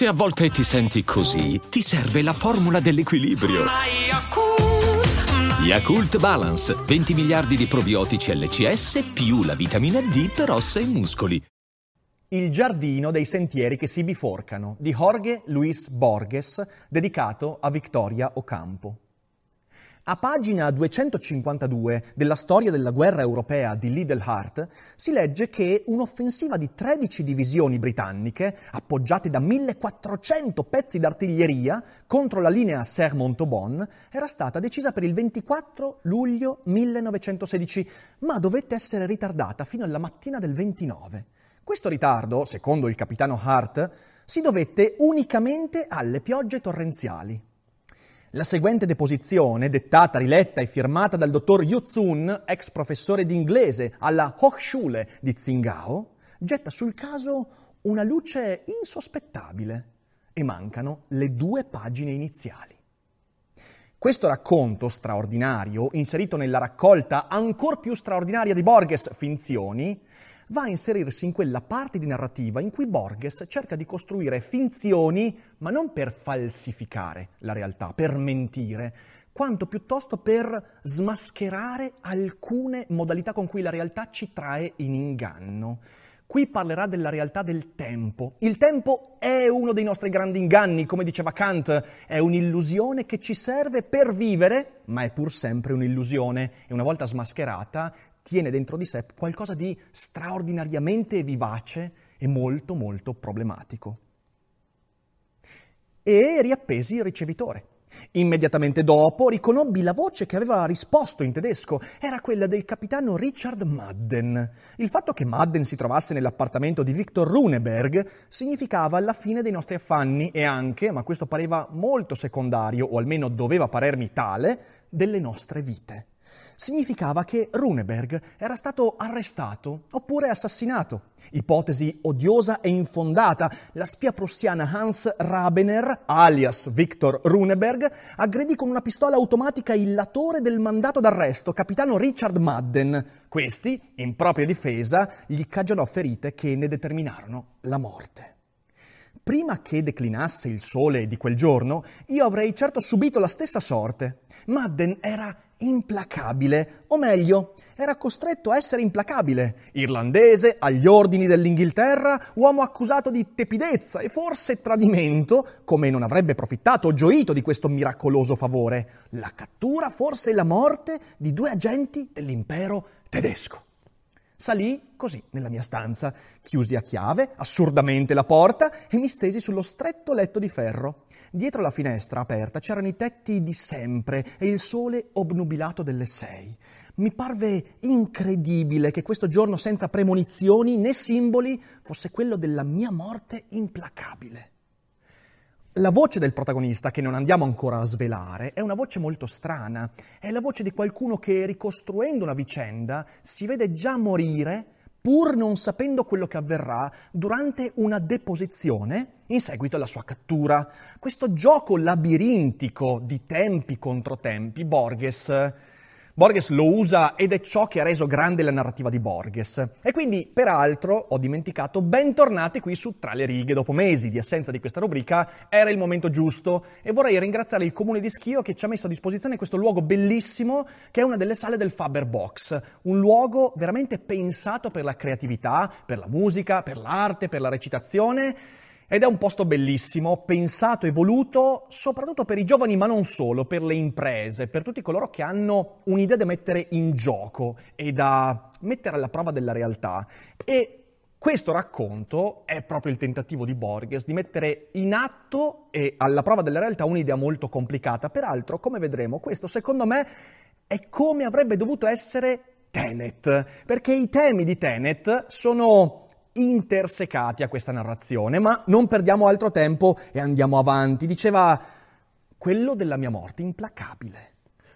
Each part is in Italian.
Se a volte ti senti così, ti serve la formula dell'equilibrio. Yakult Balance, 20 miliardi di probiotici LCS più la vitamina D per ossa e muscoli. Il giardino dei sentieri che si biforcano di Jorge Luis Borges, dedicato a Victoria Ocampo. A pagina 252 della storia della guerra europea di Liddell Hart si legge che un'offensiva di 13 divisioni britanniche, appoggiate da 1400 pezzi d'artiglieria contro la linea Serre-Montauban, era stata decisa per il 24 luglio 1916, ma dovette essere ritardata fino alla mattina del 29. Questo ritardo, secondo il capitano Hart, si dovette unicamente alle piogge torrenziali. La seguente deposizione, dettata, riletta e firmata dal dottor Yu Zun, ex professore di inglese alla Hochschule di Tsingao, getta sul caso una luce insospettabile e mancano le due pagine iniziali. Questo racconto straordinario, inserito nella raccolta ancor più straordinaria di Borges, Finzioni, va a inserirsi in quella parte di narrativa in cui Borges cerca di costruire finzioni, ma non per falsificare la realtà, per mentire, quanto piuttosto per smascherare alcune modalità con cui la realtà ci trae in inganno. Qui parlerà della realtà del tempo. Il tempo è uno dei nostri grandi inganni, come diceva Kant, è un'illusione che ci serve per vivere, ma è pur sempre un'illusione e una volta smascherata tiene dentro di sé qualcosa di straordinariamente vivace e molto molto problematico. E riappesi il ricevitore. Immediatamente dopo riconobbi la voce che aveva risposto in tedesco. Era quella del capitano Richard Madden. Il fatto che Madden si trovasse nell'appartamento di Victor Runeberg significava la fine dei nostri affanni e anche, ma questo pareva molto secondario, o almeno doveva parermi tale, delle nostre vite significava che Runeberg era stato arrestato oppure assassinato. Ipotesi odiosa e infondata. La spia prussiana Hans Rabener, alias Victor Runeberg, aggredì con una pistola automatica il latore del mandato d'arresto, capitano Richard Madden. Questi, in propria difesa, gli cagionò ferite che ne determinarono la morte. Prima che declinasse il sole di quel giorno, io avrei certo subito la stessa sorte. Madden era implacabile, o meglio, era costretto a essere implacabile. Irlandese, agli ordini dell'Inghilterra, uomo accusato di tepidezza e forse tradimento, come non avrebbe profittato o gioito di questo miracoloso favore. La cattura, forse la morte di due agenti dell'impero tedesco. Salì così nella mia stanza, chiusi a chiave, assurdamente la porta e mi stesi sullo stretto letto di ferro. Dietro la finestra aperta c'erano i tetti di sempre e il sole obnubilato delle sei. Mi parve incredibile che questo giorno senza premonizioni né simboli fosse quello della mia morte implacabile. La voce del protagonista, che non andiamo ancora a svelare, è una voce molto strana. È la voce di qualcuno che, ricostruendo una vicenda, si vede già morire pur non sapendo quello che avverrà durante una deposizione in seguito alla sua cattura. Questo gioco labirintico di tempi contro tempi, Borges Borges lo usa ed è ciò che ha reso grande la narrativa di Borges. E quindi, peraltro, ho dimenticato, bentornati qui su Tra le righe. Dopo mesi di assenza di questa rubrica, era il momento giusto e vorrei ringraziare il comune di Schio che ci ha messo a disposizione questo luogo bellissimo che è una delle sale del Faber Box. Un luogo veramente pensato per la creatività, per la musica, per l'arte, per la recitazione ed è un posto bellissimo, pensato e voluto soprattutto per i giovani, ma non solo, per le imprese, per tutti coloro che hanno un'idea da mettere in gioco e da mettere alla prova della realtà. E questo racconto è proprio il tentativo di Borges di mettere in atto e alla prova della realtà un'idea molto complicata. Peraltro, come vedremo, questo secondo me è come avrebbe dovuto essere Tenet, perché i temi di Tenet sono intersecati a questa narrazione, ma non perdiamo altro tempo e andiamo avanti. Diceva quello della mia morte implacabile.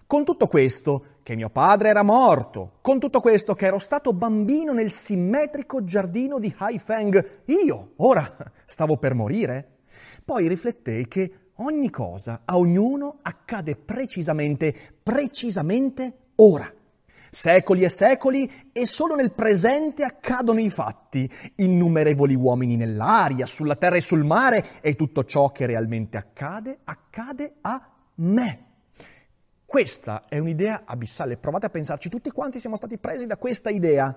Con tutto questo, che mio padre era morto, con tutto questo, che ero stato bambino nel simmetrico giardino di Haifeng, io, ora, stavo per morire. Poi riflettei che ogni cosa a ognuno accade precisamente, precisamente ora. Secoli e secoli e solo nel presente accadono i fatti, innumerevoli uomini nell'aria, sulla terra e sul mare e tutto ciò che realmente accade, accade a me. Questa è un'idea abissale, provate a pensarci, tutti quanti siamo stati presi da questa idea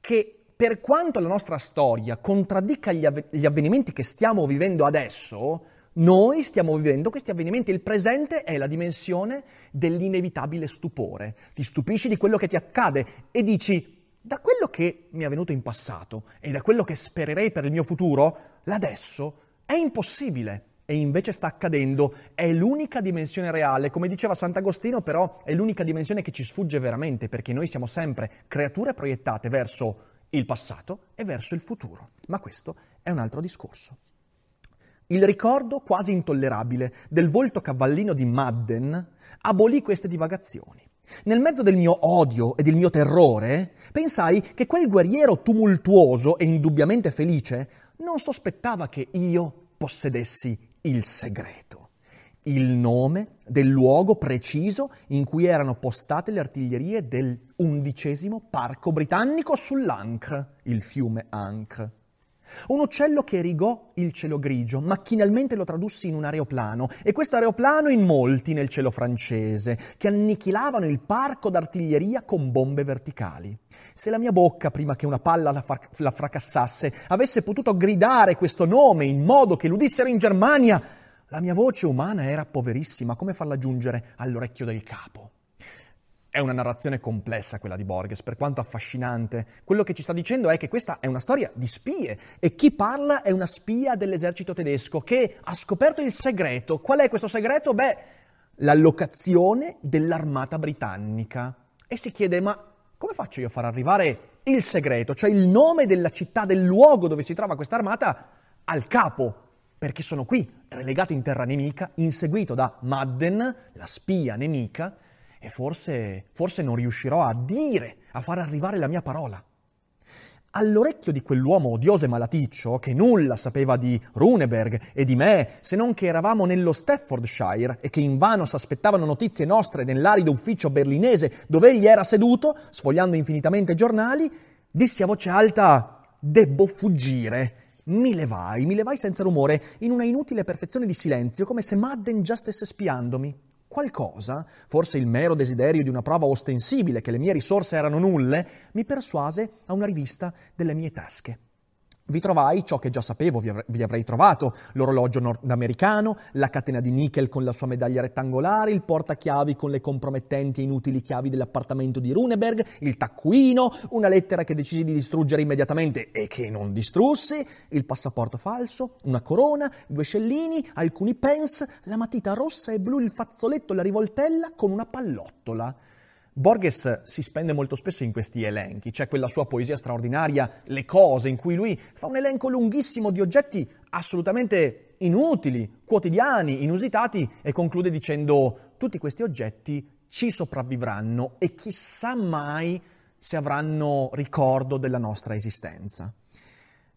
che per quanto la nostra storia contraddica gli, av- gli avvenimenti che stiamo vivendo adesso, noi stiamo vivendo questi avvenimenti, il presente è la dimensione dell'inevitabile stupore. Ti stupisci di quello che ti accade e dici, da quello che mi è avvenuto in passato e da quello che spererei per il mio futuro, l'adesso è impossibile. E invece sta accadendo, è l'unica dimensione reale, come diceva Sant'Agostino però è l'unica dimensione che ci sfugge veramente, perché noi siamo sempre creature proiettate verso il passato e verso il futuro. Ma questo è un altro discorso. Il ricordo quasi intollerabile del volto cavallino di Madden abolì queste divagazioni. Nel mezzo del mio odio e del mio terrore, pensai che quel guerriero tumultuoso e indubbiamente felice non sospettava che io possedessi il segreto, il nome del luogo preciso in cui erano postate le artiglierie del undicesimo parco britannico sull'Ancre, il fiume Ancre. Un uccello che rigò il cielo grigio, macchinalmente lo tradussi in un aeroplano, e questo aeroplano in molti nel cielo francese, che annichilavano il parco d'artiglieria con bombe verticali. Se la mia bocca, prima che una palla la, fra- la fracassasse, avesse potuto gridare questo nome in modo che l'udissero in Germania, la mia voce umana era poverissima, come farla giungere all'orecchio del capo? È una narrazione complessa quella di Borges, per quanto affascinante. Quello che ci sta dicendo è che questa è una storia di spie e chi parla è una spia dell'esercito tedesco che ha scoperto il segreto. Qual è questo segreto? Beh, l'allocazione dell'armata britannica. E si chiede, ma come faccio io a far arrivare il segreto, cioè il nome della città, del luogo dove si trova questa armata, al capo? Perché sono qui, relegato in terra nemica, inseguito da Madden, la spia nemica, e forse, forse non riuscirò a dire, a far arrivare la mia parola. All'orecchio di quell'uomo odioso e malaticcio, che nulla sapeva di Runeberg e di me, se non che eravamo nello Staffordshire e che invano s'aspettavano notizie nostre nell'arido ufficio berlinese dove egli era seduto, sfogliando infinitamente giornali, dissi a voce alta: Debbo fuggire. Mi levai, mi levai senza rumore, in una inutile perfezione di silenzio, come se Madden già stesse spiandomi qualcosa, forse il mero desiderio di una prova ostensibile che le mie risorse erano nulle, mi persuase a una rivista delle mie tasche. Vi trovai ciò che già sapevo vi, avrei trovato, l'orologio nordamericano, la catena di nickel con la sua medaglia rettangolare, il portachiavi con le compromettenti e inutili chiavi dell'appartamento di Runeberg, il taccuino, una lettera che decisi di distruggere immediatamente e che non distrussi, il passaporto falso, una corona, due scellini, alcuni pence, la matita rossa e blu, il fazzoletto, la rivoltella con una pallottola. Borges si spende molto spesso in questi elenchi, c'è quella sua poesia straordinaria, Le cose, in cui lui fa un elenco lunghissimo di oggetti assolutamente inutili, quotidiani, inusitati e conclude dicendo tutti questi oggetti ci sopravvivranno e chissà mai se avranno ricordo della nostra esistenza.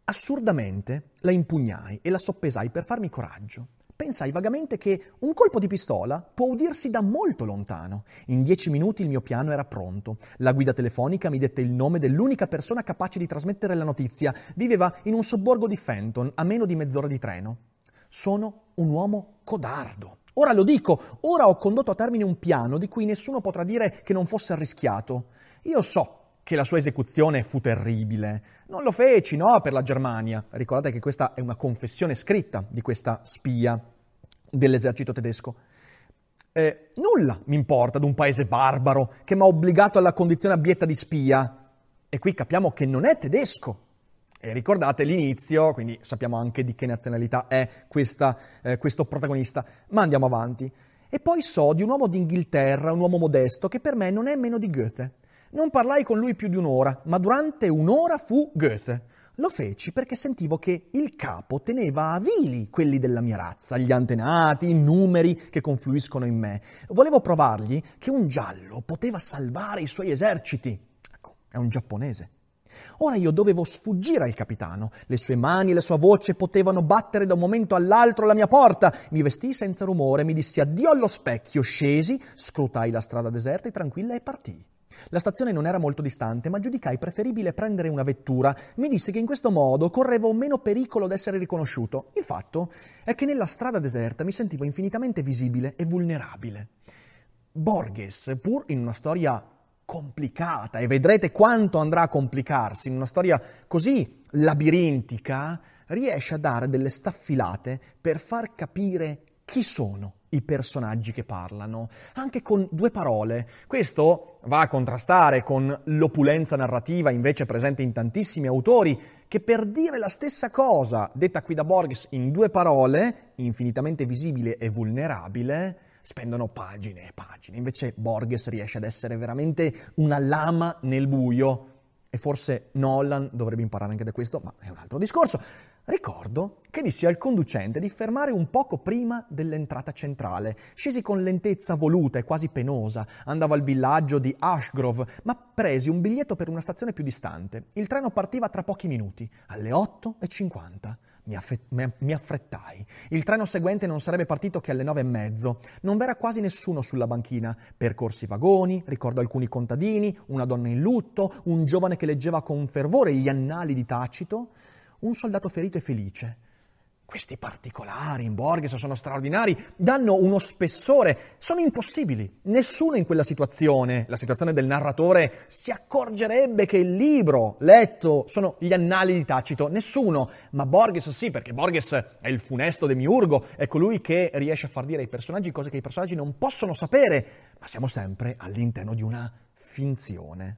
Assurdamente la impugnai e la soppesai per farmi coraggio pensai vagamente che un colpo di pistola può udirsi da molto lontano. In dieci minuti il mio piano era pronto. La guida telefonica mi dette il nome dell'unica persona capace di trasmettere la notizia. Viveva in un sobborgo di Fenton, a meno di mezz'ora di treno. Sono un uomo codardo. Ora lo dico, ora ho condotto a termine un piano di cui nessuno potrà dire che non fosse arrischiato. Io so che la sua esecuzione fu terribile. Non lo feci, no, per la Germania. Ricordate che questa è una confessione scritta di questa spia dell'esercito tedesco. Eh, nulla mi importa di un paese barbaro che mi ha obbligato alla condizione abietta di spia. E qui capiamo che non è tedesco. E ricordate l'inizio, quindi sappiamo anche di che nazionalità è questa, eh, questo protagonista. Ma andiamo avanti. E poi so di un uomo d'Inghilterra, un uomo modesto, che per me non è meno di Goethe. Non parlai con lui più di un'ora, ma durante un'ora fu Goethe. Lo feci perché sentivo che il capo teneva a vili quelli della mia razza, gli antenati, i numeri che confluiscono in me. Volevo provargli che un giallo poteva salvare i suoi eserciti. Ecco, è un giapponese. Ora io dovevo sfuggire al capitano. Le sue mani e la sua voce potevano battere da un momento all'altro la mia porta. Mi vestii senza rumore, mi dissi addio allo specchio, scesi, scrutai la strada deserta e tranquilla e partii. La stazione non era molto distante, ma giudicai preferibile prendere una vettura. Mi disse che in questo modo correvo meno pericolo d'essere riconosciuto. Il fatto è che nella strada deserta mi sentivo infinitamente visibile e vulnerabile. Borges, pur in una storia complicata, e vedrete quanto andrà a complicarsi, in una storia così labirintica, riesce a dare delle staffilate per far capire chi sono i personaggi che parlano, anche con due parole. Questo va a contrastare con l'opulenza narrativa invece presente in tantissimi autori, che per dire la stessa cosa, detta qui da Borges in due parole, infinitamente visibile e vulnerabile, spendono pagine e pagine. Invece Borges riesce ad essere veramente una lama nel buio. E forse Nolan dovrebbe imparare anche da questo, ma è un altro discorso. Ricordo che dissi al conducente di fermare un poco prima dell'entrata centrale. Scesi con lentezza voluta e quasi penosa. Andavo al villaggio di Ashgrove, ma presi un biglietto per una stazione più distante. Il treno partiva tra pochi minuti, alle 8.50. Mi, affe- mi, affrettai. Il treno seguente non sarebbe partito che alle nove e mezzo. Non v'era quasi nessuno sulla banchina. Percorsi i vagoni, ricordo alcuni contadini, una donna in lutto, un giovane che leggeva con fervore gli annali di Tacito un soldato ferito e felice. Questi particolari in Borges sono straordinari, danno uno spessore, sono impossibili. Nessuno in quella situazione, la situazione del narratore, si accorgerebbe che il libro letto sono gli annali di Tacito, nessuno. Ma Borges sì, perché Borges è il funesto demiurgo, è colui che riesce a far dire ai personaggi cose che i personaggi non possono sapere, ma siamo sempre all'interno di una finzione.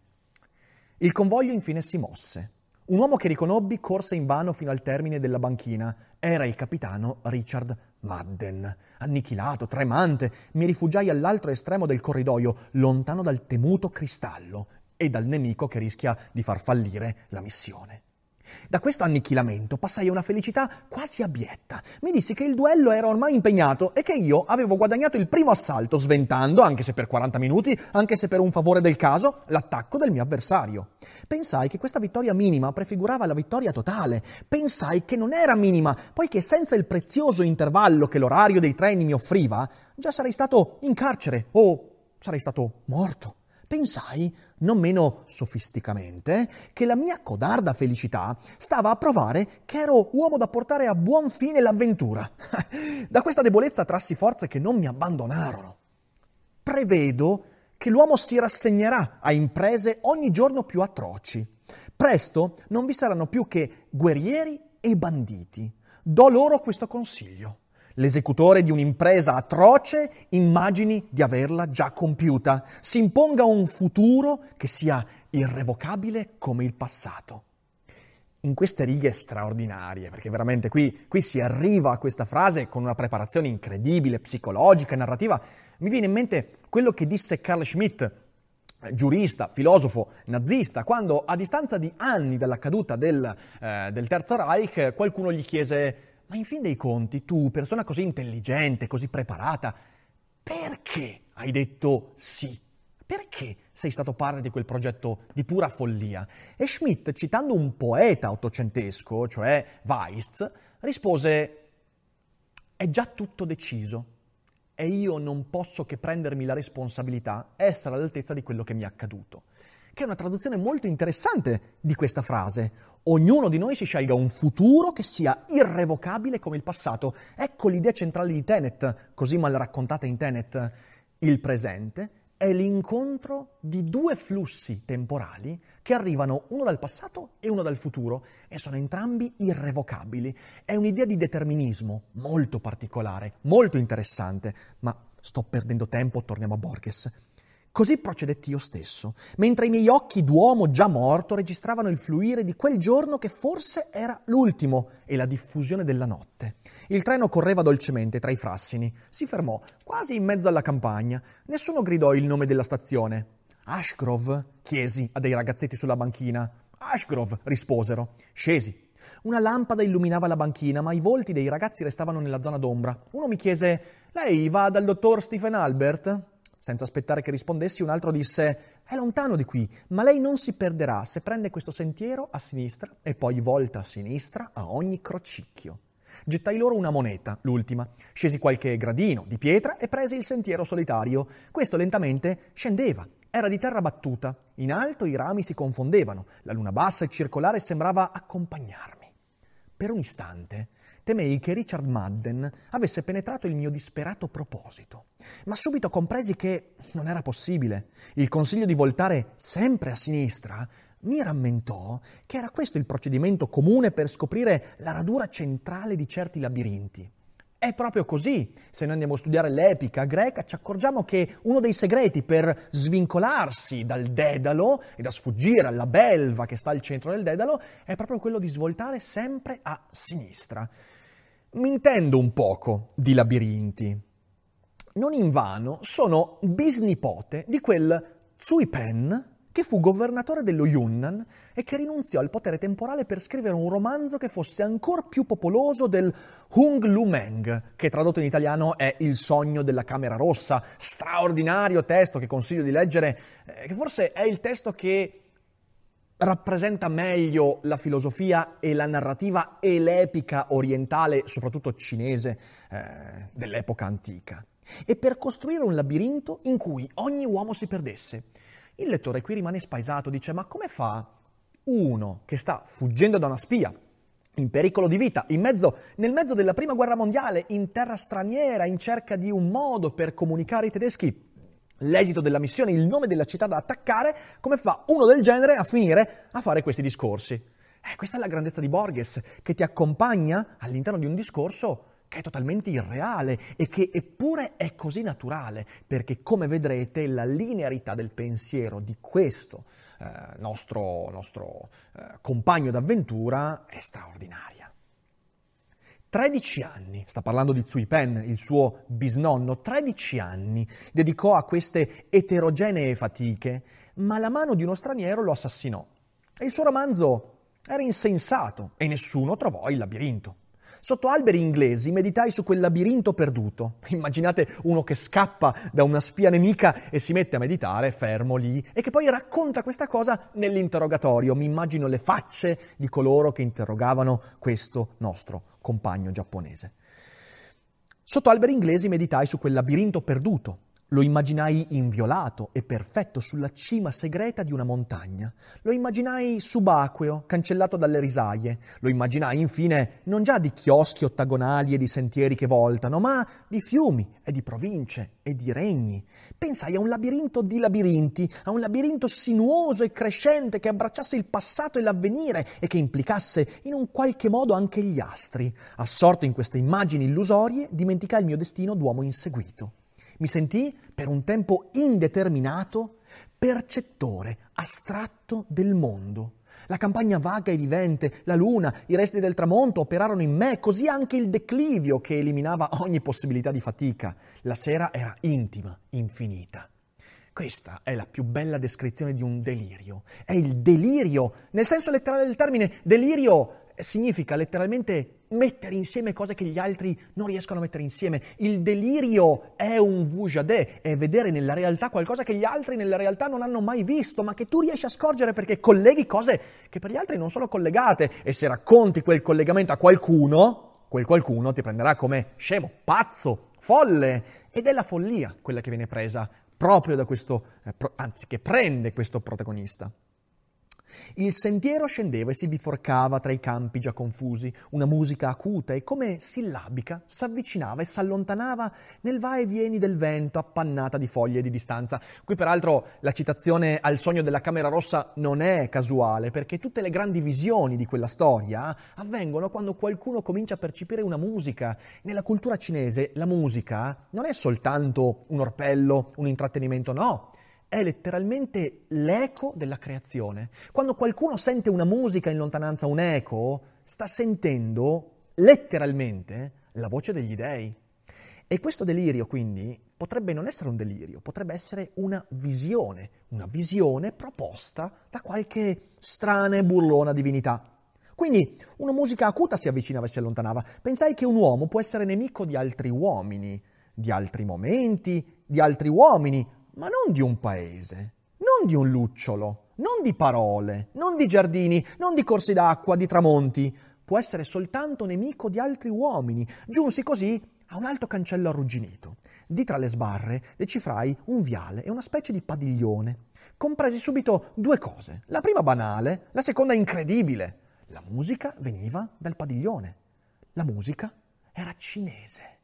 Il convoglio infine si mosse. Un uomo che riconobbi corse invano fino al termine della banchina. Era il capitano Richard Madden. Annichilato, tremante, mi rifugiai all'altro estremo del corridoio, lontano dal temuto cristallo e dal nemico che rischia di far fallire la missione. Da questo annichilamento passai a una felicità quasi abietta. Mi dissi che il duello era ormai impegnato e che io avevo guadagnato il primo assalto, sventando, anche se per 40 minuti, anche se per un favore del caso, l'attacco del mio avversario. Pensai che questa vittoria minima prefigurava la vittoria totale. Pensai che non era minima, poiché senza il prezioso intervallo che l'orario dei treni mi offriva, già sarei stato in carcere o sarei stato morto. Pensai, non meno sofisticamente, che la mia codarda felicità stava a provare che ero uomo da portare a buon fine l'avventura. da questa debolezza trassi forze che non mi abbandonarono. Prevedo che l'uomo si rassegnerà a imprese ogni giorno più atroci. Presto non vi saranno più che guerrieri e banditi. Do loro questo consiglio l'esecutore di un'impresa atroce immagini di averla già compiuta, si imponga un futuro che sia irrevocabile come il passato. In queste righe straordinarie, perché veramente qui, qui si arriva a questa frase con una preparazione incredibile, psicologica, narrativa, mi viene in mente quello che disse Carl Schmitt, giurista, filosofo nazista, quando a distanza di anni dalla caduta del, eh, del Terzo Reich qualcuno gli chiese ma in fin dei conti, tu, persona così intelligente, così preparata, perché hai detto sì? Perché sei stato parte di quel progetto di pura follia? E Schmidt, citando un poeta ottocentesco, cioè Weiss, rispose: È già tutto deciso e io non posso che prendermi la responsabilità essere all'altezza di quello che mi è accaduto che è una traduzione molto interessante di questa frase. Ognuno di noi si scelga un futuro che sia irrevocabile come il passato. Ecco l'idea centrale di Tenet, così mal raccontata in Tenet. Il presente è l'incontro di due flussi temporali che arrivano uno dal passato e uno dal futuro e sono entrambi irrevocabili. È un'idea di determinismo molto particolare, molto interessante, ma sto perdendo tempo, torniamo a Borges. Così procedetti io stesso, mentre i miei occhi d'uomo già morto registravano il fluire di quel giorno che forse era l'ultimo e la diffusione della notte. Il treno correva dolcemente tra i frassini, si fermò quasi in mezzo alla campagna. Nessuno gridò il nome della stazione. Ashgrove? chiesi a dei ragazzetti sulla banchina. Ashgrove, risposero. Scesi. Una lampada illuminava la banchina, ma i volti dei ragazzi restavano nella zona d'ombra. Uno mi chiese: Lei va dal dottor Stephen Albert? Senza aspettare che rispondessi, un altro disse: È lontano di qui, ma lei non si perderà se prende questo sentiero a sinistra e poi volta a sinistra a ogni crocicchio. Gettai loro una moneta, l'ultima. Scesi qualche gradino di pietra e presi il sentiero solitario. Questo lentamente scendeva Era di terra battuta, in alto i rami si confondevano, la luna bassa e circolare sembrava accompagnarmi. Per un istante temei che Richard Madden avesse penetrato il mio disperato proposito, ma subito compresi che non era possibile. Il consiglio di voltare sempre a sinistra mi rammentò che era questo il procedimento comune per scoprire la radura centrale di certi labirinti. È proprio così. Se noi andiamo a studiare l'epica greca, ci accorgiamo che uno dei segreti per svincolarsi dal dedalo e da sfuggire alla belva che sta al centro del dedalo è proprio quello di svoltare sempre a sinistra. Mi intendo un poco di labirinti. Non invano sono bisnipote di quel Tsui Pen che fu governatore dello Yunnan e che rinunziò al potere temporale per scrivere un romanzo che fosse ancora più popoloso del Hung Lu Meng, che tradotto in italiano è Il sogno della Camera Rossa, straordinario testo che consiglio di leggere, eh, che forse è il testo che rappresenta meglio la filosofia e la narrativa e l'epica orientale, soprattutto cinese, eh, dell'epoca antica. E per costruire un labirinto in cui ogni uomo si perdesse. Il lettore qui rimane spaesato, dice ma come fa uno che sta fuggendo da una spia, in pericolo di vita, mezzo, nel mezzo della prima guerra mondiale, in terra straniera, in cerca di un modo per comunicare ai tedeschi l'esito della missione, il nome della città da attaccare, come fa uno del genere a finire a fare questi discorsi? Eh, questa è la grandezza di Borges, che ti accompagna all'interno di un discorso che è totalmente irreale e che eppure è così naturale, perché come vedrete la linearità del pensiero di questo eh, nostro, nostro eh, compagno d'avventura è straordinaria. 13 anni, sta parlando di Zui Pen, il suo bisnonno, 13 anni dedicò a queste eterogenee fatiche, ma la mano di uno straniero lo assassinò. E il suo romanzo era insensato e nessuno trovò il labirinto. Sotto alberi inglesi meditai su quel labirinto perduto. Immaginate uno che scappa da una spia nemica e si mette a meditare fermo lì e che poi racconta questa cosa nell'interrogatorio. Mi immagino le facce di coloro che interrogavano questo nostro compagno giapponese. Sotto alberi inglesi meditai su quel labirinto perduto. Lo immaginai inviolato e perfetto sulla cima segreta di una montagna. Lo immaginai subacqueo, cancellato dalle risaie. Lo immaginai, infine, non già di chioschi ottagonali e di sentieri che voltano, ma di fiumi e di province e di regni. Pensai a un labirinto di labirinti, a un labirinto sinuoso e crescente che abbracciasse il passato e l'avvenire e che implicasse in un qualche modo anche gli astri. Assorto in queste immagini illusorie, dimenticai il mio destino d'uomo inseguito mi sentii per un tempo indeterminato percettore astratto del mondo. La campagna vaga e vivente, la luna, i resti del tramonto operarono in me, così anche il declivio che eliminava ogni possibilità di fatica. La sera era intima, infinita. Questa è la più bella descrizione di un delirio. È il delirio, nel senso letterale del termine, delirio significa letteralmente mettere insieme cose che gli altri non riescono a mettere insieme. Il delirio è un vujade, è vedere nella realtà qualcosa che gli altri nella realtà non hanno mai visto, ma che tu riesci a scorgere perché colleghi cose che per gli altri non sono collegate e se racconti quel collegamento a qualcuno, quel qualcuno ti prenderà come scemo, pazzo, folle ed è la follia quella che viene presa proprio da questo, eh, anzi che prende questo protagonista. Il sentiero scendeva e si biforcava tra i campi già confusi, una musica acuta e come sillabica s'avvicinava e s'allontanava nel va e vieni del vento, appannata di foglie di distanza. Qui peraltro la citazione al sogno della Camera Rossa non è casuale, perché tutte le grandi visioni di quella storia avvengono quando qualcuno comincia a percepire una musica. Nella cultura cinese la musica non è soltanto un orpello, un intrattenimento, no è letteralmente l'eco della creazione. Quando qualcuno sente una musica in lontananza, un eco, sta sentendo letteralmente la voce degli dei. E questo delirio quindi potrebbe non essere un delirio, potrebbe essere una visione, una visione proposta da qualche strana e burlona divinità. Quindi una musica acuta si avvicinava e si allontanava. Pensai che un uomo può essere nemico di altri uomini, di altri momenti, di altri uomini, ma non di un paese, non di un lucciolo, non di parole, non di giardini, non di corsi d'acqua, di tramonti. Può essere soltanto nemico di altri uomini. Giunsi così a un alto cancello arrugginito. Di tra le sbarre decifrai un viale e una specie di padiglione. Compresi subito due cose. La prima banale, la seconda incredibile. La musica veniva dal padiglione. La musica era cinese.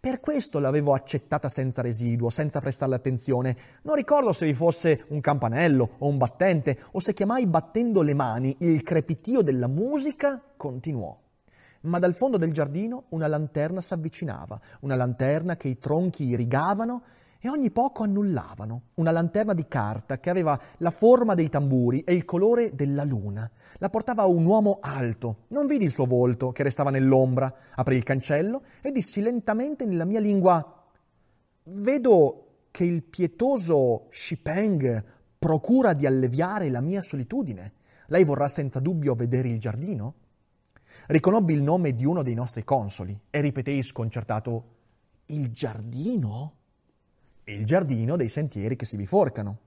Per questo l'avevo accettata senza residuo, senza prestarle attenzione. Non ricordo se vi fosse un campanello o un battente, o se chiamai battendo le mani, il crepitio della musica continuò. Ma dal fondo del giardino una lanterna s'avvicinava, una lanterna che i tronchi irrigavano e ogni poco annullavano, una lanterna di carta che aveva la forma dei tamburi e il colore della luna. La portava un uomo alto. Non vidi il suo volto, che restava nell'ombra. Aprì il cancello e dissi lentamente nella mia lingua Vedo che il pietoso Shipeng procura di alleviare la mia solitudine. Lei vorrà senza dubbio vedere il giardino? Riconobbi il nome di uno dei nostri consoli e ripetei sconcertato Il giardino? Il giardino dei sentieri che si biforcano.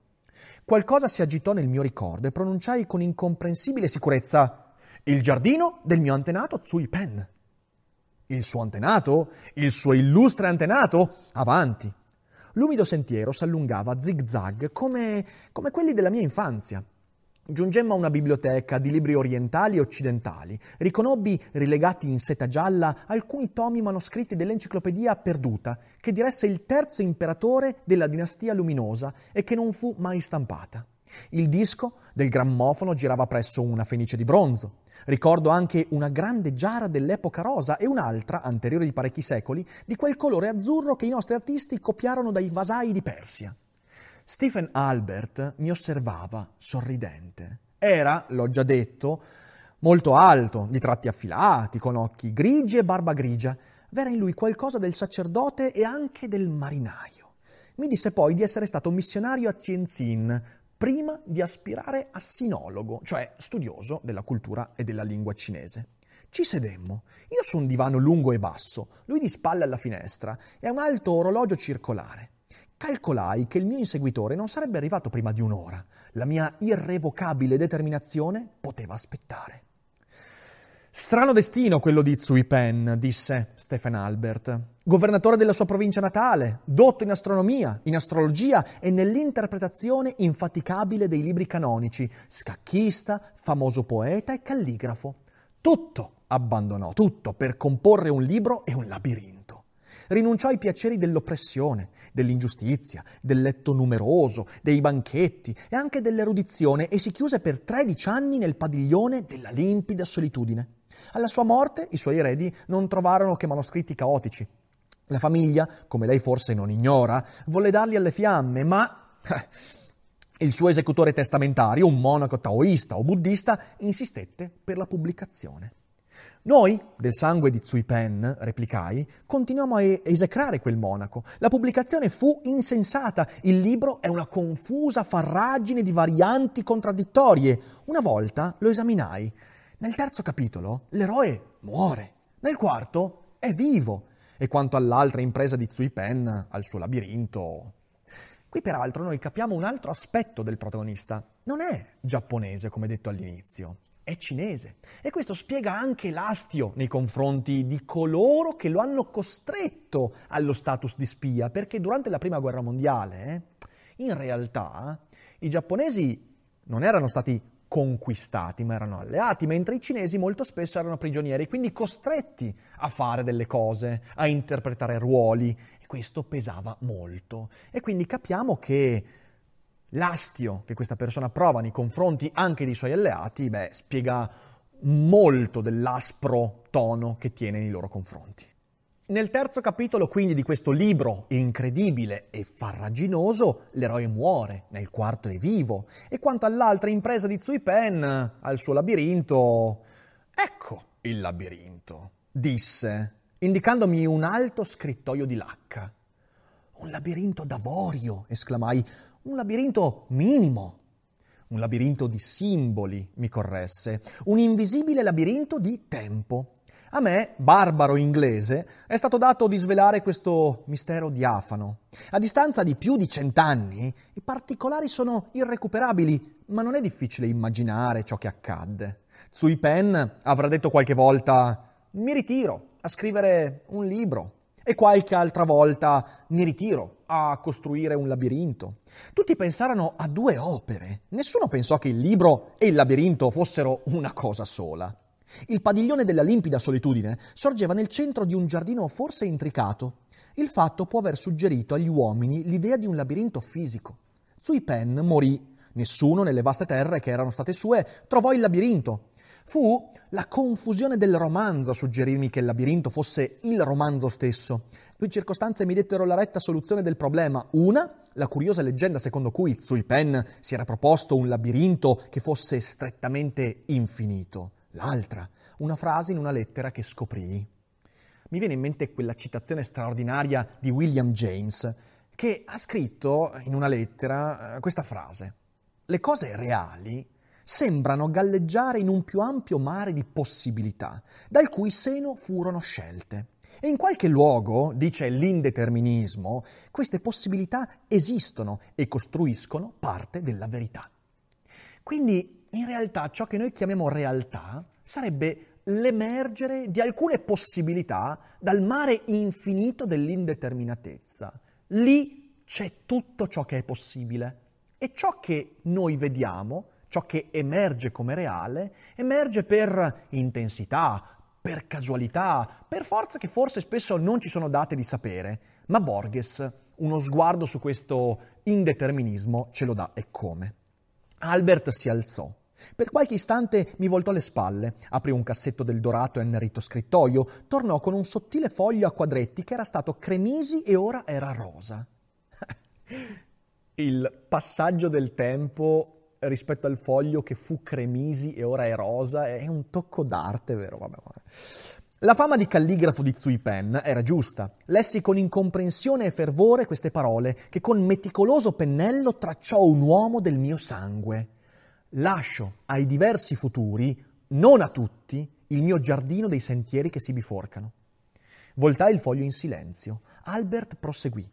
Qualcosa si agitò nel mio ricordo e pronunciai con incomprensibile sicurezza il giardino del mio antenato Tsui Pen. Il suo antenato? Il suo illustre antenato? Avanti. L'umido sentiero s'allungava zig zag come, come quelli della mia infanzia. Giungemmo a una biblioteca di libri orientali e occidentali. Riconobbi, rilegati in seta gialla, alcuni tomi manoscritti dell'enciclopedia perduta, che diresse il terzo imperatore della dinastia luminosa e che non fu mai stampata. Il disco del grammofono girava presso una fenice di bronzo. Ricordo anche una grande giara dell'epoca rosa e un'altra, anteriore di parecchi secoli, di quel colore azzurro che i nostri artisti copiarono dai vasai di Persia. Stephen Albert mi osservava sorridente. Era, l'ho già detto, molto alto, di tratti affilati, con occhi grigi e barba grigia. V'era in lui qualcosa del sacerdote e anche del marinaio. Mi disse poi di essere stato missionario a Tianjin prima di aspirare a sinologo, cioè studioso della cultura e della lingua cinese. Ci sedemmo, io su un divano lungo e basso, lui di spalle alla finestra e a un alto orologio circolare calcolai che il mio inseguitore non sarebbe arrivato prima di un'ora. La mia irrevocabile determinazione poteva aspettare. Strano destino quello di Tsui Pen, disse Stephen Albert. Governatore della sua provincia natale, dotto in astronomia, in astrologia e nell'interpretazione infaticabile dei libri canonici, scacchista, famoso poeta e calligrafo. Tutto abbandonò, tutto per comporre un libro e un labirinto rinunciò ai piaceri dell'oppressione, dell'ingiustizia, del letto numeroso, dei banchetti e anche dell'erudizione e si chiuse per tredici anni nel padiglione della limpida solitudine. Alla sua morte i suoi eredi non trovarono che manoscritti caotici. La famiglia, come lei forse non ignora, volle darli alle fiamme, ma eh, il suo esecutore testamentario, un monaco taoista o buddista, insistette per la pubblicazione. Noi, del sangue di Tsui Pen, replicai, continuammo a esecrare quel monaco. La pubblicazione fu insensata. Il libro è una confusa farragine di varianti contraddittorie. Una volta lo esaminai. Nel terzo capitolo l'eroe muore. Nel quarto è vivo. E quanto all'altra impresa di Tsui Pen, al suo labirinto. Qui peraltro noi capiamo un altro aspetto del protagonista. Non è giapponese, come detto all'inizio è cinese e questo spiega anche l'astio nei confronti di coloro che lo hanno costretto allo status di spia, perché durante la prima guerra mondiale eh, in realtà i giapponesi non erano stati conquistati, ma erano alleati, mentre i cinesi molto spesso erano prigionieri, quindi costretti a fare delle cose, a interpretare ruoli, e questo pesava molto. E quindi capiamo che l'astio che questa persona prova nei confronti anche dei suoi alleati, beh, spiega molto dell'aspro tono che tiene nei loro confronti. Nel terzo capitolo quindi di questo libro incredibile e farraginoso, l'eroe muore, nel quarto è vivo, e quanto all'altra impresa di Zui Pen, al suo labirinto, ecco il labirinto, disse, indicandomi un alto scrittoio di lacca. Un labirinto d'avorio, esclamai, un labirinto minimo, un labirinto di simboli, mi corresse, un invisibile labirinto di tempo. A me, barbaro inglese, è stato dato di svelare questo mistero diafano. A distanza di più di cent'anni, i particolari sono irrecuperabili, ma non è difficile immaginare ciò che accadde. Tsui Pen avrà detto qualche volta mi ritiro a scrivere un libro. E qualche altra volta mi ritiro a costruire un labirinto. Tutti pensarono a due opere. Nessuno pensò che il libro e il labirinto fossero una cosa sola. Il padiglione della limpida solitudine sorgeva nel centro di un giardino forse intricato. Il fatto può aver suggerito agli uomini l'idea di un labirinto fisico. Zui Pen morì. Nessuno nelle vaste terre che erano state sue trovò il labirinto. Fu la confusione del romanzo a suggerirmi che il labirinto fosse il romanzo stesso. Due circostanze mi dettero la retta soluzione del problema. Una, la curiosa leggenda secondo cui Zui Pen si era proposto un labirinto che fosse strettamente infinito. L'altra, una frase in una lettera che scoprii. Mi viene in mente quella citazione straordinaria di William James, che ha scritto in una lettera eh, questa frase. Le cose reali sembrano galleggiare in un più ampio mare di possibilità, dal cui seno furono scelte. E in qualche luogo, dice l'indeterminismo, queste possibilità esistono e costruiscono parte della verità. Quindi, in realtà, ciò che noi chiamiamo realtà sarebbe l'emergere di alcune possibilità dal mare infinito dell'indeterminatezza. Lì c'è tutto ciò che è possibile e ciò che noi vediamo ciò che emerge come reale, emerge per intensità, per casualità, per forze che forse spesso non ci sono date di sapere, ma Borges uno sguardo su questo indeterminismo ce lo dà e come. Albert si alzò. Per qualche istante mi voltò le spalle, aprì un cassetto del dorato e annerito scrittoio, tornò con un sottile foglio a quadretti che era stato cremisi e ora era rosa. Il passaggio del tempo rispetto al foglio che fu cremisi e ora è rosa, è un tocco d'arte, vero? Vabbè, vabbè. La fama di calligrafo di Zui Pen era giusta. Lessi con incomprensione e fervore queste parole che con meticoloso pennello tracciò un uomo del mio sangue. Lascio ai diversi futuri, non a tutti, il mio giardino dei sentieri che si biforcano. Voltai il foglio in silenzio. Albert proseguì.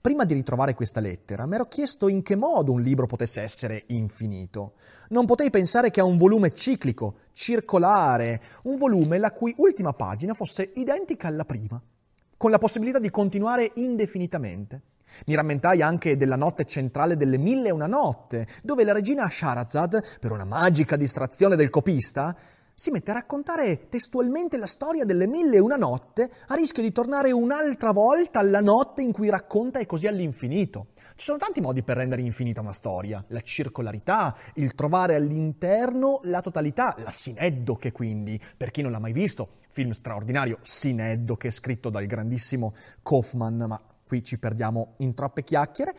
Prima di ritrovare questa lettera, mi ero chiesto in che modo un libro potesse essere infinito. Non potei pensare che a un volume ciclico, circolare, un volume la cui ultima pagina fosse identica alla prima, con la possibilità di continuare indefinitamente. Mi rammentai anche della notte centrale delle Mille e una notte, dove la regina Sharazad, per una magica distrazione del copista, si mette a raccontare testualmente la storia delle mille e una notte a rischio di tornare un'altra volta alla notte in cui racconta e così all'infinito. Ci sono tanti modi per rendere infinita una storia, la circolarità, il trovare all'interno la totalità, la sineddoche quindi, per chi non l'ha mai visto, film straordinario Sineddoche scritto dal grandissimo Kaufman, ma qui ci perdiamo in troppe chiacchiere.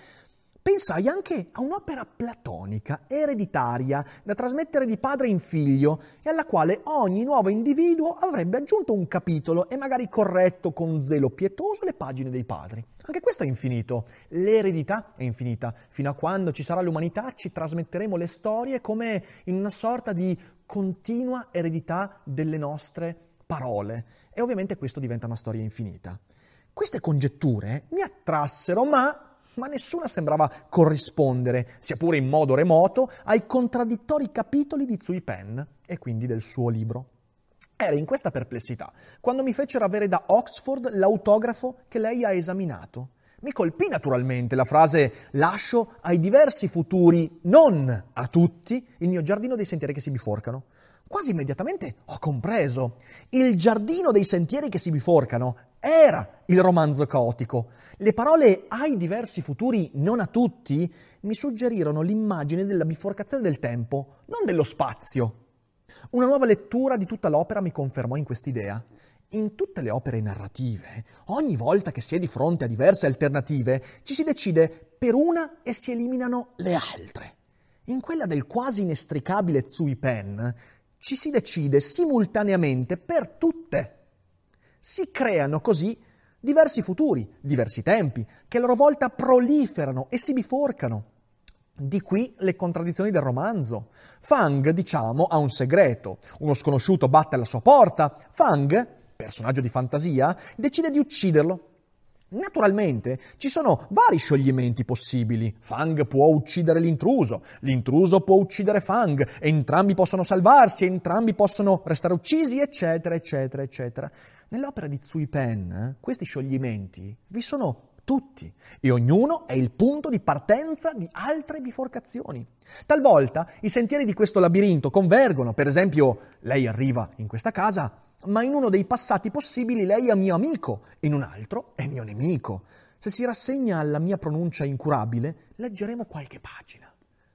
Pensai anche a un'opera platonica, ereditaria, da trasmettere di padre in figlio e alla quale ogni nuovo individuo avrebbe aggiunto un capitolo e magari corretto con zelo pietoso le pagine dei padri. Anche questo è infinito. L'eredità è infinita. Fino a quando ci sarà l'umanità ci trasmetteremo le storie come in una sorta di continua eredità delle nostre parole. E ovviamente questo diventa una storia infinita. Queste congetture mi attrassero, ma ma nessuna sembrava corrispondere, sia pure in modo remoto, ai contraddittori capitoli di Zui Pen e quindi del suo libro. Era in questa perplessità quando mi fecero avere da Oxford l'autografo che lei ha esaminato. Mi colpì naturalmente la frase lascio ai diversi futuri, non a tutti, il mio giardino dei sentieri che si biforcano. Quasi immediatamente ho compreso. Il giardino dei sentieri che si biforcano era il romanzo caotico. Le parole ai diversi futuri, non a tutti, mi suggerirono l'immagine della biforcazione del tempo, non dello spazio. Una nuova lettura di tutta l'opera mi confermò in quest'idea. In tutte le opere narrative, ogni volta che si è di fronte a diverse alternative, ci si decide per una e si eliminano le altre. In quella del quasi inestricabile Zui Pen ci si decide simultaneamente per tutte si creano così diversi futuri, diversi tempi, che a loro volta proliferano e si biforcano. Di qui le contraddizioni del romanzo. Fang, diciamo, ha un segreto. Uno sconosciuto batte alla sua porta. Fang, personaggio di fantasia, decide di ucciderlo. Naturalmente ci sono vari scioglimenti possibili. Fang può uccidere l'intruso, l'intruso può uccidere Fang, entrambi possono salvarsi, entrambi possono restare uccisi, eccetera, eccetera, eccetera. Nell'opera di Zui Pen, questi scioglimenti vi sono tutti e ognuno è il punto di partenza di altre biforcazioni. Talvolta i sentieri di questo labirinto convergono, per esempio lei arriva in questa casa, ma in uno dei passati possibili lei è mio amico, in un altro è mio nemico. Se si rassegna alla mia pronuncia incurabile, leggeremo qualche pagina.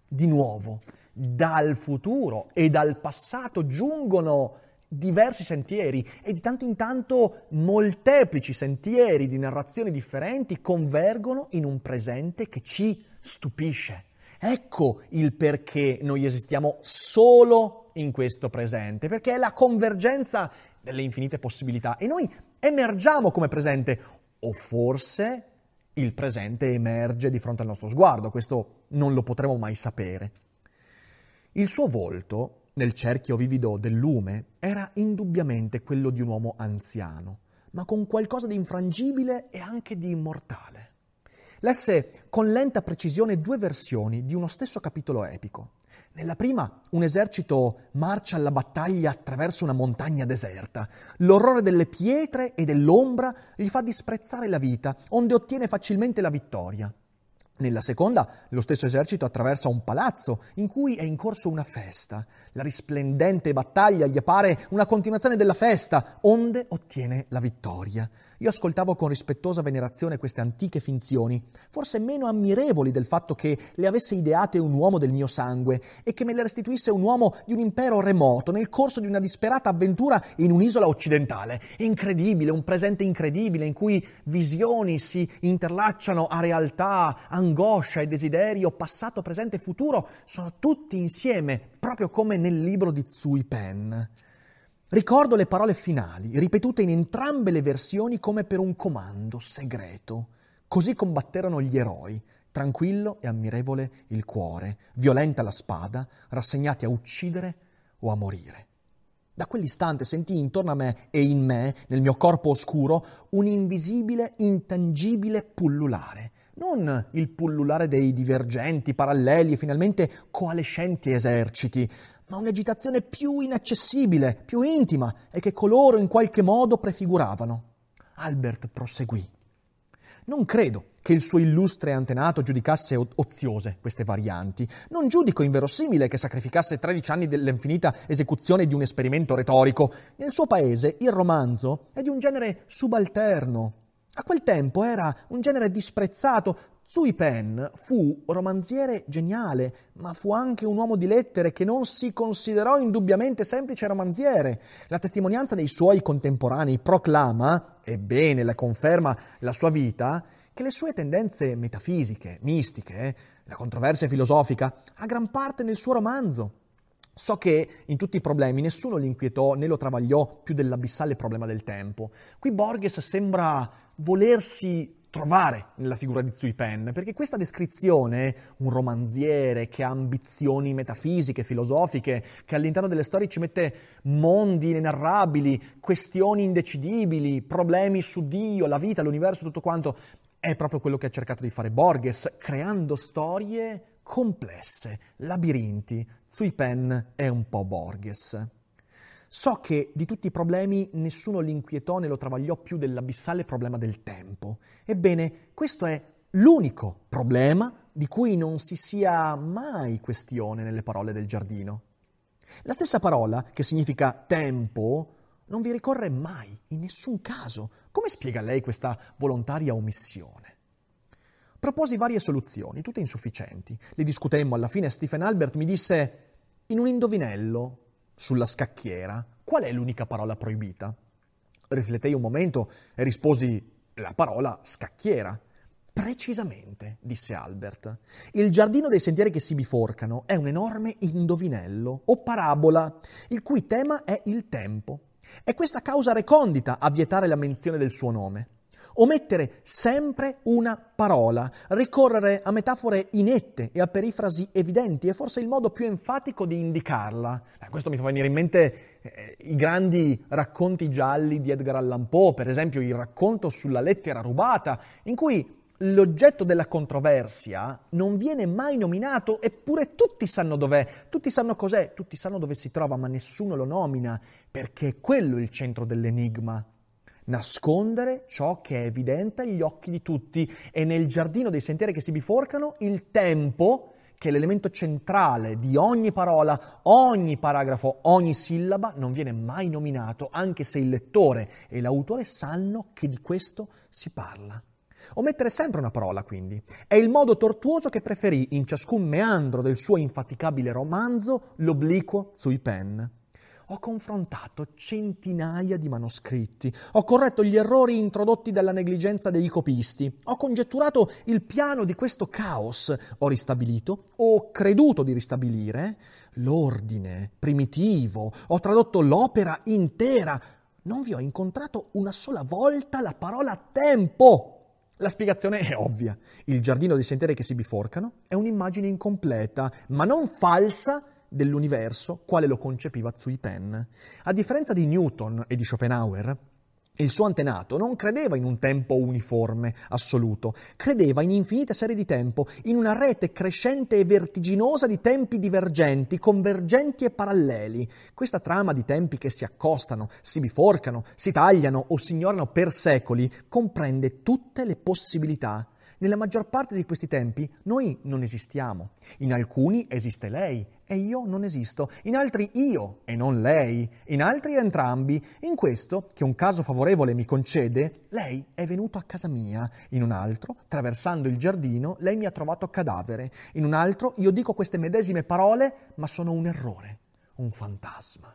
Di nuovo, dal futuro e dal passato giungono diversi sentieri e di tanto in tanto molteplici sentieri di narrazioni differenti convergono in un presente che ci stupisce. Ecco il perché noi esistiamo solo in questo presente, perché è la convergenza delle infinite possibilità e noi emergiamo come presente o forse il presente emerge di fronte al nostro sguardo, questo non lo potremo mai sapere. Il suo volto nel cerchio vivido del lume era indubbiamente quello di un uomo anziano, ma con qualcosa di infrangibile e anche di immortale. Lesse con lenta precisione due versioni di uno stesso capitolo epico. Nella prima un esercito marcia alla battaglia attraverso una montagna deserta. L'orrore delle pietre e dell'ombra gli fa disprezzare la vita, onde ottiene facilmente la vittoria. Nella seconda, lo stesso esercito attraversa un palazzo in cui è in corso una festa. La risplendente battaglia gli appare una continuazione della festa, onde ottiene la vittoria. Io ascoltavo con rispettosa venerazione queste antiche finzioni, forse meno ammirevoli del fatto che le avesse ideate un uomo del mio sangue e che me le restituisse un uomo di un impero remoto nel corso di una disperata avventura in un'isola occidentale. Incredibile, un presente incredibile in cui visioni si interlacciano a realtà, angoscia e desiderio, passato, presente e futuro, sono tutti insieme, proprio come nel libro di Zui Pen. Ricordo le parole finali, ripetute in entrambe le versioni come per un comando segreto. Così combatterono gli eroi, tranquillo e ammirevole il cuore, violenta la spada, rassegnati a uccidere o a morire. Da quell'istante sentii intorno a me e in me, nel mio corpo oscuro, un invisibile, intangibile pullulare. Non il pullulare dei divergenti, paralleli e finalmente coalescenti eserciti, ma un'agitazione più inaccessibile, più intima e che coloro in qualche modo prefiguravano. Albert proseguì. Non credo che il suo illustre antenato giudicasse oziose queste varianti. Non giudico inverosimile che sacrificasse 13 anni dell'infinita esecuzione di un esperimento retorico. Nel suo paese il romanzo è di un genere subalterno. A quel tempo era un genere disprezzato, Sui Pen fu romanziere geniale, ma fu anche un uomo di lettere che non si considerò indubbiamente semplice romanziere. La testimonianza dei suoi contemporanei proclama, ebbene la conferma la sua vita, che le sue tendenze metafisiche, mistiche, la controversia filosofica, ha gran parte nel suo romanzo. So che in tutti i problemi nessuno li inquietò né lo travagliò più dell'abissale problema del tempo. Qui Borges sembra volersi trovare nella figura di Zui Pen, perché questa descrizione, un romanziere che ha ambizioni metafisiche, filosofiche, che all'interno delle storie ci mette mondi inenarrabili, questioni indecidibili, problemi su Dio, la vita, l'universo, tutto quanto, è proprio quello che ha cercato di fare Borges, creando storie complesse, labirinti. Zui Pen è un po' Borges. So che di tutti i problemi nessuno li inquietò né lo travagliò più dell'abissale problema del tempo. Ebbene, questo è l'unico problema di cui non si sia mai questione nelle parole del giardino. La stessa parola, che significa tempo, non vi ricorre mai, in nessun caso. Come spiega lei questa volontaria omissione? Proposi varie soluzioni, tutte insufficienti. Le discutemmo, alla fine Stephen Albert mi disse, in un indovinello, sulla scacchiera, qual è l'unica parola proibita? Riflettei un momento e risposi la parola scacchiera. Precisamente, disse Albert. Il giardino dei sentieri che si biforcano è un enorme indovinello o parabola, il cui tema è il tempo. È questa causa recondita a vietare la menzione del suo nome omettere sempre una parola, ricorrere a metafore inette e a perifrasi evidenti è forse il modo più enfatico di indicarla. Eh, questo mi fa venire in mente eh, i grandi racconti gialli di Edgar Allan Poe, per esempio il racconto sulla lettera rubata, in cui l'oggetto della controversia non viene mai nominato, eppure tutti sanno dov'è, tutti sanno cos'è, tutti sanno dove si trova, ma nessuno lo nomina, perché è quello il centro dell'enigma. Nascondere ciò che è evidente agli occhi di tutti e nel giardino dei sentieri che si biforcano il tempo, che è l'elemento centrale di ogni parola, ogni paragrafo, ogni sillaba, non viene mai nominato, anche se il lettore e l'autore sanno che di questo si parla. Omettere sempre una parola, quindi, è il modo tortuoso che preferì in ciascun meandro del suo infaticabile romanzo l'obliquo sui pen. Ho confrontato centinaia di manoscritti, ho corretto gli errori introdotti dalla negligenza dei copisti, ho congetturato il piano di questo caos, ho ristabilito, o creduto di ristabilire, l'ordine primitivo, ho tradotto l'opera intera. Non vi ho incontrato una sola volta la parola tempo. La spiegazione è ovvia. Il giardino dei sentieri che si biforcano è un'immagine incompleta, ma non falsa dell'universo quale lo concepiva Zui Pen. A differenza di Newton e di Schopenhauer, il suo antenato non credeva in un tempo uniforme, assoluto, credeva in infinite serie di tempo, in una rete crescente e vertiginosa di tempi divergenti, convergenti e paralleli. Questa trama di tempi che si accostano, si biforcano, si tagliano o si ignorano per secoli comprende tutte le possibilità nella maggior parte di questi tempi noi non esistiamo. In alcuni esiste lei e io non esisto. In altri io e non lei. In altri entrambi. In questo, che un caso favorevole mi concede, lei è venuto a casa mia. In un altro, attraversando il giardino, lei mi ha trovato cadavere. In un altro, io dico queste medesime parole, ma sono un errore, un fantasma.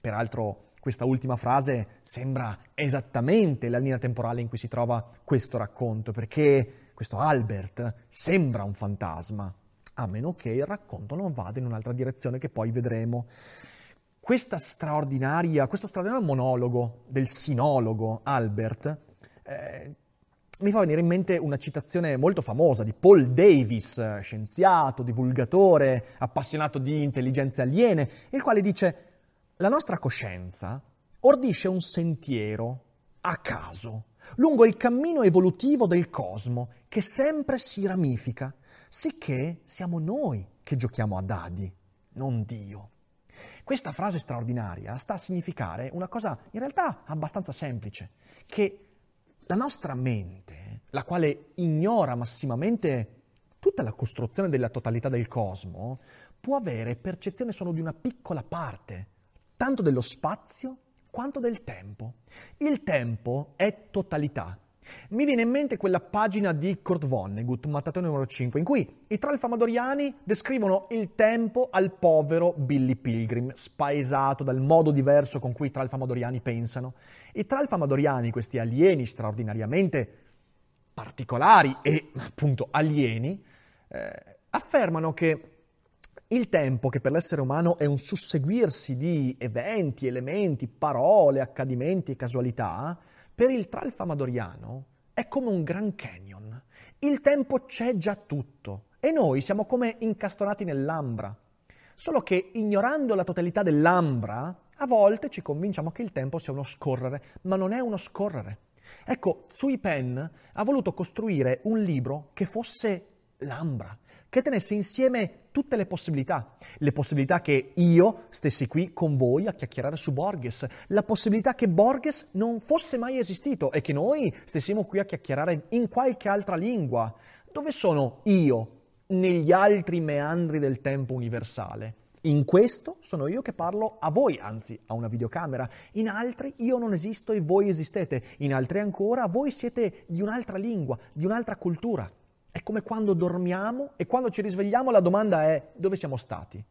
Peraltro, questa ultima frase sembra esattamente la linea temporale in cui si trova questo racconto, perché questo Albert sembra un fantasma, a meno che il racconto non vada in un'altra direzione che poi vedremo. Questo straordinario monologo del sinologo Albert eh, mi fa venire in mente una citazione molto famosa di Paul Davis, scienziato, divulgatore, appassionato di intelligenze aliene, il quale dice la nostra coscienza ordisce un sentiero a caso lungo il cammino evolutivo del cosmo che sempre si ramifica, sicché siamo noi che giochiamo a dadi, non Dio. Questa frase straordinaria sta a significare una cosa in realtà abbastanza semplice, che la nostra mente, la quale ignora massimamente tutta la costruzione della totalità del cosmo, può avere percezione solo di una piccola parte, tanto dello spazio quanto del tempo. Il tempo è totalità. Mi viene in mente quella pagina di Kurt Vonnegut, mattatore numero 5, in cui i tralfamadoriani descrivono il tempo al povero Billy Pilgrim, spaesato dal modo diverso con cui i tralfamadoriani pensano. I tralfamadoriani, questi alieni straordinariamente particolari e appunto alieni, eh, affermano che il tempo, che per l'essere umano è un susseguirsi di eventi, elementi, parole, accadimenti e casualità, per il tralfamadoriano è come un Grand Canyon. Il tempo c'è già tutto e noi siamo come incastonati nell'ambra. Solo che ignorando la totalità dell'ambra, a volte ci convinciamo che il tempo sia uno scorrere, ma non è uno scorrere. Ecco, Sui Pen ha voluto costruire un libro che fosse l'ambra, che tenesse insieme tutte le possibilità. Le possibilità che io stessi qui con voi a chiacchierare su Borges, la possibilità che Borges non fosse mai esistito e che noi stessimo qui a chiacchierare in qualche altra lingua. Dove sono io negli altri meandri del tempo universale? In questo sono io che parlo a voi, anzi a una videocamera. In altri io non esisto e voi esistete. In altri ancora voi siete di un'altra lingua, di un'altra cultura. È come quando dormiamo e quando ci risvegliamo la domanda è dove siamo stati.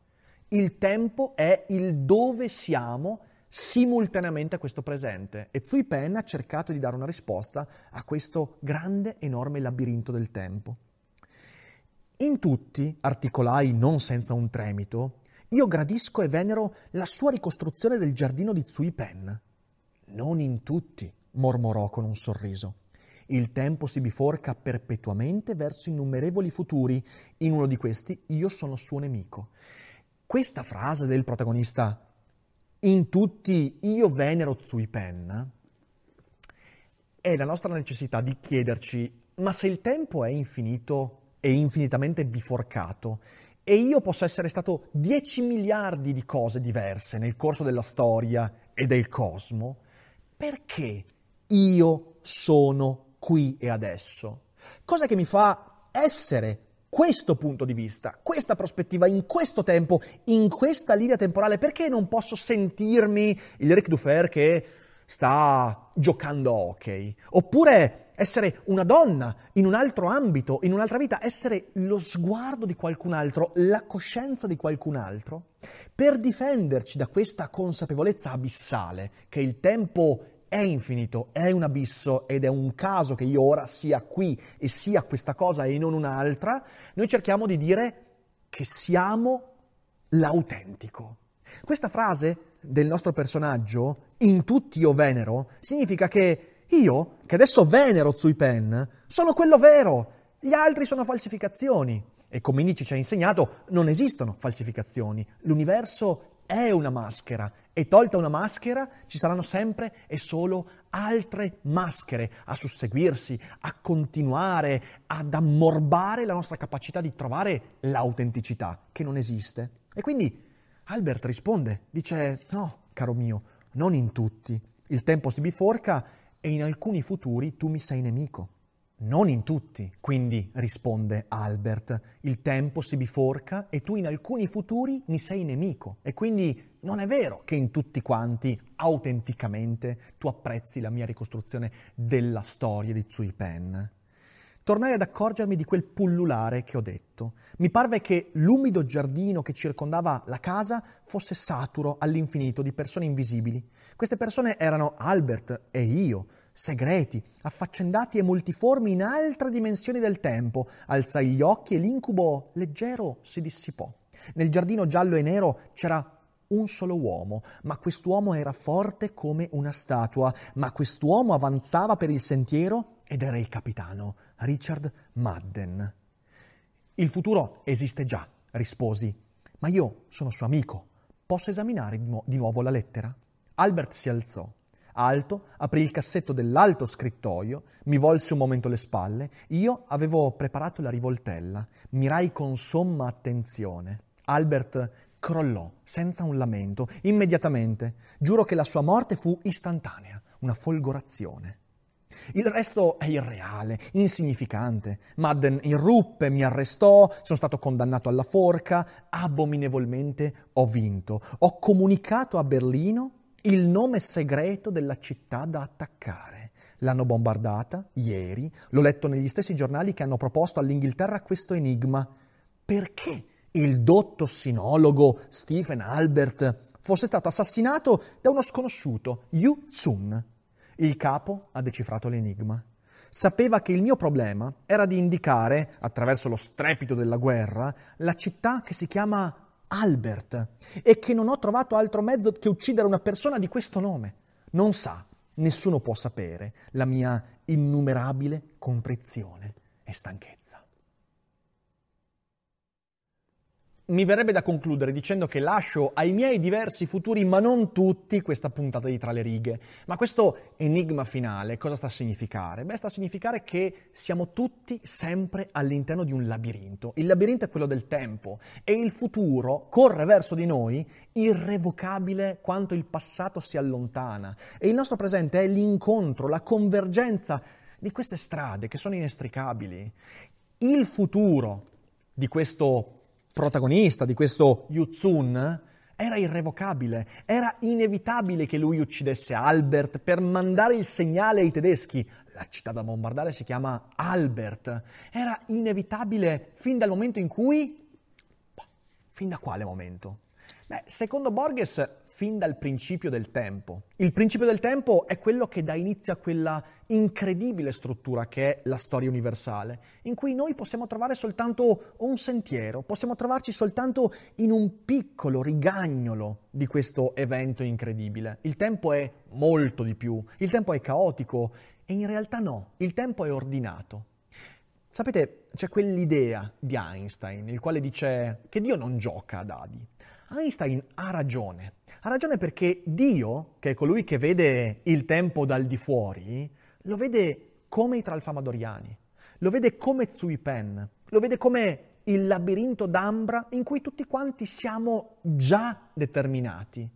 Il tempo è il dove siamo simultaneamente a questo presente e Zui Pen ha cercato di dare una risposta a questo grande, enorme labirinto del tempo. In tutti, articolai non senza un tremito, io gradisco e venero la sua ricostruzione del giardino di Zui Pen. Non in tutti, mormorò con un sorriso. Il tempo si biforca perpetuamente verso innumerevoli futuri. In uno di questi io sono suo nemico. Questa frase del protagonista, in tutti io venero Tsui Pen, è la nostra necessità di chiederci, ma se il tempo è infinito e infinitamente biforcato, e io posso essere stato 10 miliardi di cose diverse nel corso della storia e del cosmo, perché io sono qui e adesso. Cosa che mi fa essere questo punto di vista, questa prospettiva, in questo tempo, in questa linea temporale, perché non posso sentirmi il Ric Dufer che sta giocando hockey? Oppure essere una donna in un altro ambito, in un'altra vita, essere lo sguardo di qualcun altro, la coscienza di qualcun altro, per difenderci da questa consapevolezza abissale che il tempo è infinito, è un abisso ed è un caso che io ora sia qui e sia questa cosa e non un'altra, noi cerchiamo di dire che siamo l'autentico. Questa frase del nostro personaggio, in tutti io venero, significa che io, che adesso venero Zui Pen, sono quello vero, gli altri sono falsificazioni. E come Nietzsche ci ha insegnato, non esistono falsificazioni. L'universo è una maschera e tolta una maschera ci saranno sempre e solo altre maschere a susseguirsi, a continuare, ad ammorbare la nostra capacità di trovare l'autenticità che non esiste. E quindi Albert risponde, dice no, caro mio, non in tutti. Il tempo si biforca e in alcuni futuri tu mi sei nemico. Non in tutti, quindi risponde Albert, il tempo si biforca e tu in alcuni futuri mi sei nemico e quindi non è vero che in tutti quanti, autenticamente, tu apprezzi la mia ricostruzione della storia di Zui Pen. Tornai ad accorgermi di quel pullulare che ho detto. Mi parve che l'umido giardino che circondava la casa fosse saturo all'infinito di persone invisibili. Queste persone erano Albert e io, segreti, affaccendati e multiformi in altre dimensioni del tempo. Alzai gli occhi e l'incubo leggero si dissipò. Nel giardino giallo e nero c'era un solo uomo, ma quest'uomo era forte come una statua, ma quest'uomo avanzava per il sentiero ed era il capitano Richard Madden. Il futuro esiste già, risposi, ma io sono suo amico. Posso esaminare di, nu- di nuovo la lettera? Albert si alzò. Alto, aprì il cassetto dell'alto scrittoio, mi volse un momento le spalle. Io avevo preparato la rivoltella. Mirai con somma attenzione. Albert crollò senza un lamento, immediatamente. Giuro che la sua morte fu istantanea, una folgorazione. Il resto è irreale, insignificante. Madden irruppe, mi arrestò, sono stato condannato alla forca, abominevolmente ho vinto. Ho comunicato a Berlino il nome segreto della città da attaccare. L'hanno bombardata ieri, l'ho letto negli stessi giornali che hanno proposto all'Inghilterra questo enigma. Perché il dotto sinologo Stephen Albert fosse stato assassinato da uno sconosciuto, Yu Tsun? Il capo ha decifrato l'enigma. Sapeva che il mio problema era di indicare, attraverso lo strepito della guerra, la città che si chiama Albert e che non ho trovato altro mezzo che uccidere una persona di questo nome. Non sa, nessuno può sapere, la mia innumerabile contrizione e stanchezza. Mi verrebbe da concludere dicendo che lascio ai miei diversi futuri, ma non tutti, questa puntata di Tra le righe. Ma questo enigma finale cosa sta a significare? Beh, sta a significare che siamo tutti sempre all'interno di un labirinto. Il labirinto è quello del tempo e il futuro corre verso di noi irrevocabile quanto il passato si allontana. E il nostro presente è l'incontro, la convergenza di queste strade che sono inestricabili. Il futuro di questo protagonista di questo Yuzun era irrevocabile, era inevitabile che lui uccidesse Albert per mandare il segnale ai tedeschi. La città da bombardare si chiama Albert. Era inevitabile fin dal momento in cui... Fin da quale momento? Beh, secondo Borges fin dal principio del tempo. Il principio del tempo è quello che dà inizio a quella incredibile struttura che è la storia universale, in cui noi possiamo trovare soltanto un sentiero, possiamo trovarci soltanto in un piccolo rigagnolo di questo evento incredibile. Il tempo è molto di più, il tempo è caotico e in realtà no, il tempo è ordinato. Sapete, c'è quell'idea di Einstein, il quale dice che Dio non gioca a dadi. Einstein ha ragione. Ha ragione perché Dio, che è colui che vede il tempo dal di fuori, lo vede come i tralfamadoriani, lo vede come Zui Pen, lo vede come il labirinto d'ambra in cui tutti quanti siamo già determinati.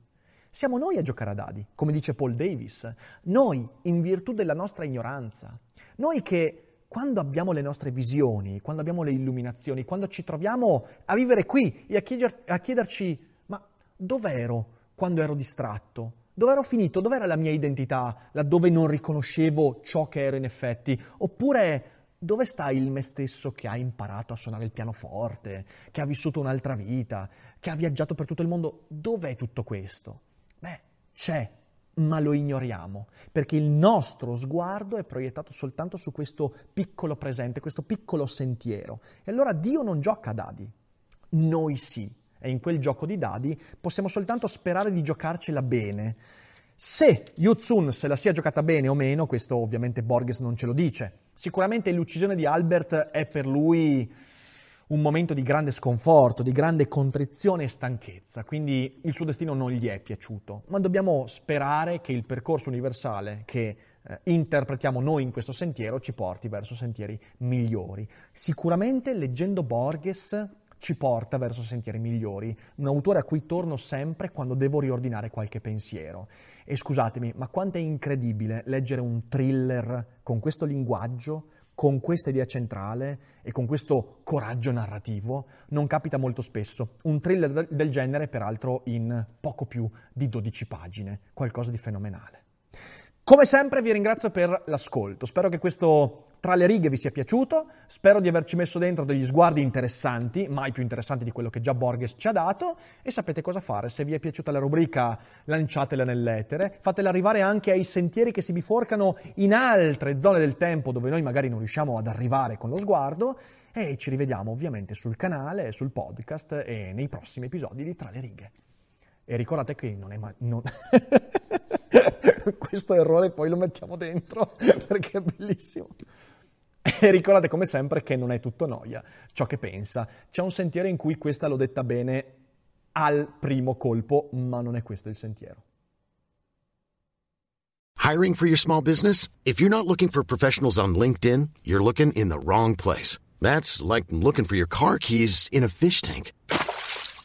Siamo noi a giocare a dadi, come dice Paul Davis. Noi, in virtù della nostra ignoranza. Noi che quando abbiamo le nostre visioni, quando abbiamo le illuminazioni, quando ci troviamo a vivere qui e a, chieder- a chiederci, ma dov'ero quando ero distratto? Dove ero finito? Dov'era la mia identità, laddove non riconoscevo ciò che ero in effetti? Oppure dove sta il me stesso che ha imparato a suonare il pianoforte, che ha vissuto un'altra vita, che ha viaggiato per tutto il mondo? Dov'è tutto questo? Beh, c'è, ma lo ignoriamo, perché il nostro sguardo è proiettato soltanto su questo piccolo presente, questo piccolo sentiero. E allora Dio non gioca a dadi, noi sì. E in quel gioco di dadi possiamo soltanto sperare di giocarcela bene. Se Yutsun se la sia giocata bene o meno, questo ovviamente Borges non ce lo dice. Sicuramente l'uccisione di Albert è per lui un momento di grande sconforto, di grande contrizione e stanchezza, quindi il suo destino non gli è piaciuto, ma dobbiamo sperare che il percorso universale che eh, interpretiamo noi in questo sentiero ci porti verso sentieri migliori. Sicuramente leggendo Borges ci porta verso sentieri migliori, un autore a cui torno sempre quando devo riordinare qualche pensiero. E scusatemi, ma quanto è incredibile leggere un thriller con questo linguaggio, con questa idea centrale e con questo coraggio narrativo non capita molto spesso. Un thriller del genere, peraltro, in poco più di 12 pagine, qualcosa di fenomenale. Come sempre vi ringrazio per l'ascolto, spero che questo tra le righe vi sia piaciuto, spero di averci messo dentro degli sguardi interessanti, mai più interessanti di quello che già Borges ci ha dato, e sapete cosa fare, se vi è piaciuta la rubrica lanciatela nell'etere, fatela arrivare anche ai sentieri che si biforcano in altre zone del tempo dove noi magari non riusciamo ad arrivare con lo sguardo, e ci rivediamo ovviamente sul canale, sul podcast e nei prossimi episodi di Tra le righe. E ricordate che non è mai... Non... Questo errore poi lo mettiamo dentro perché è bellissimo. E ricordate come sempre che non è tutto noia ciò che pensa. C'è un sentiero in cui questa l'ho detta bene al primo colpo, ma non è questo il sentiero. Hiring for your small business? If you're not looking for professionals on LinkedIn, you're looking in the wrong place. That's like looking for your car keys in a fish tank.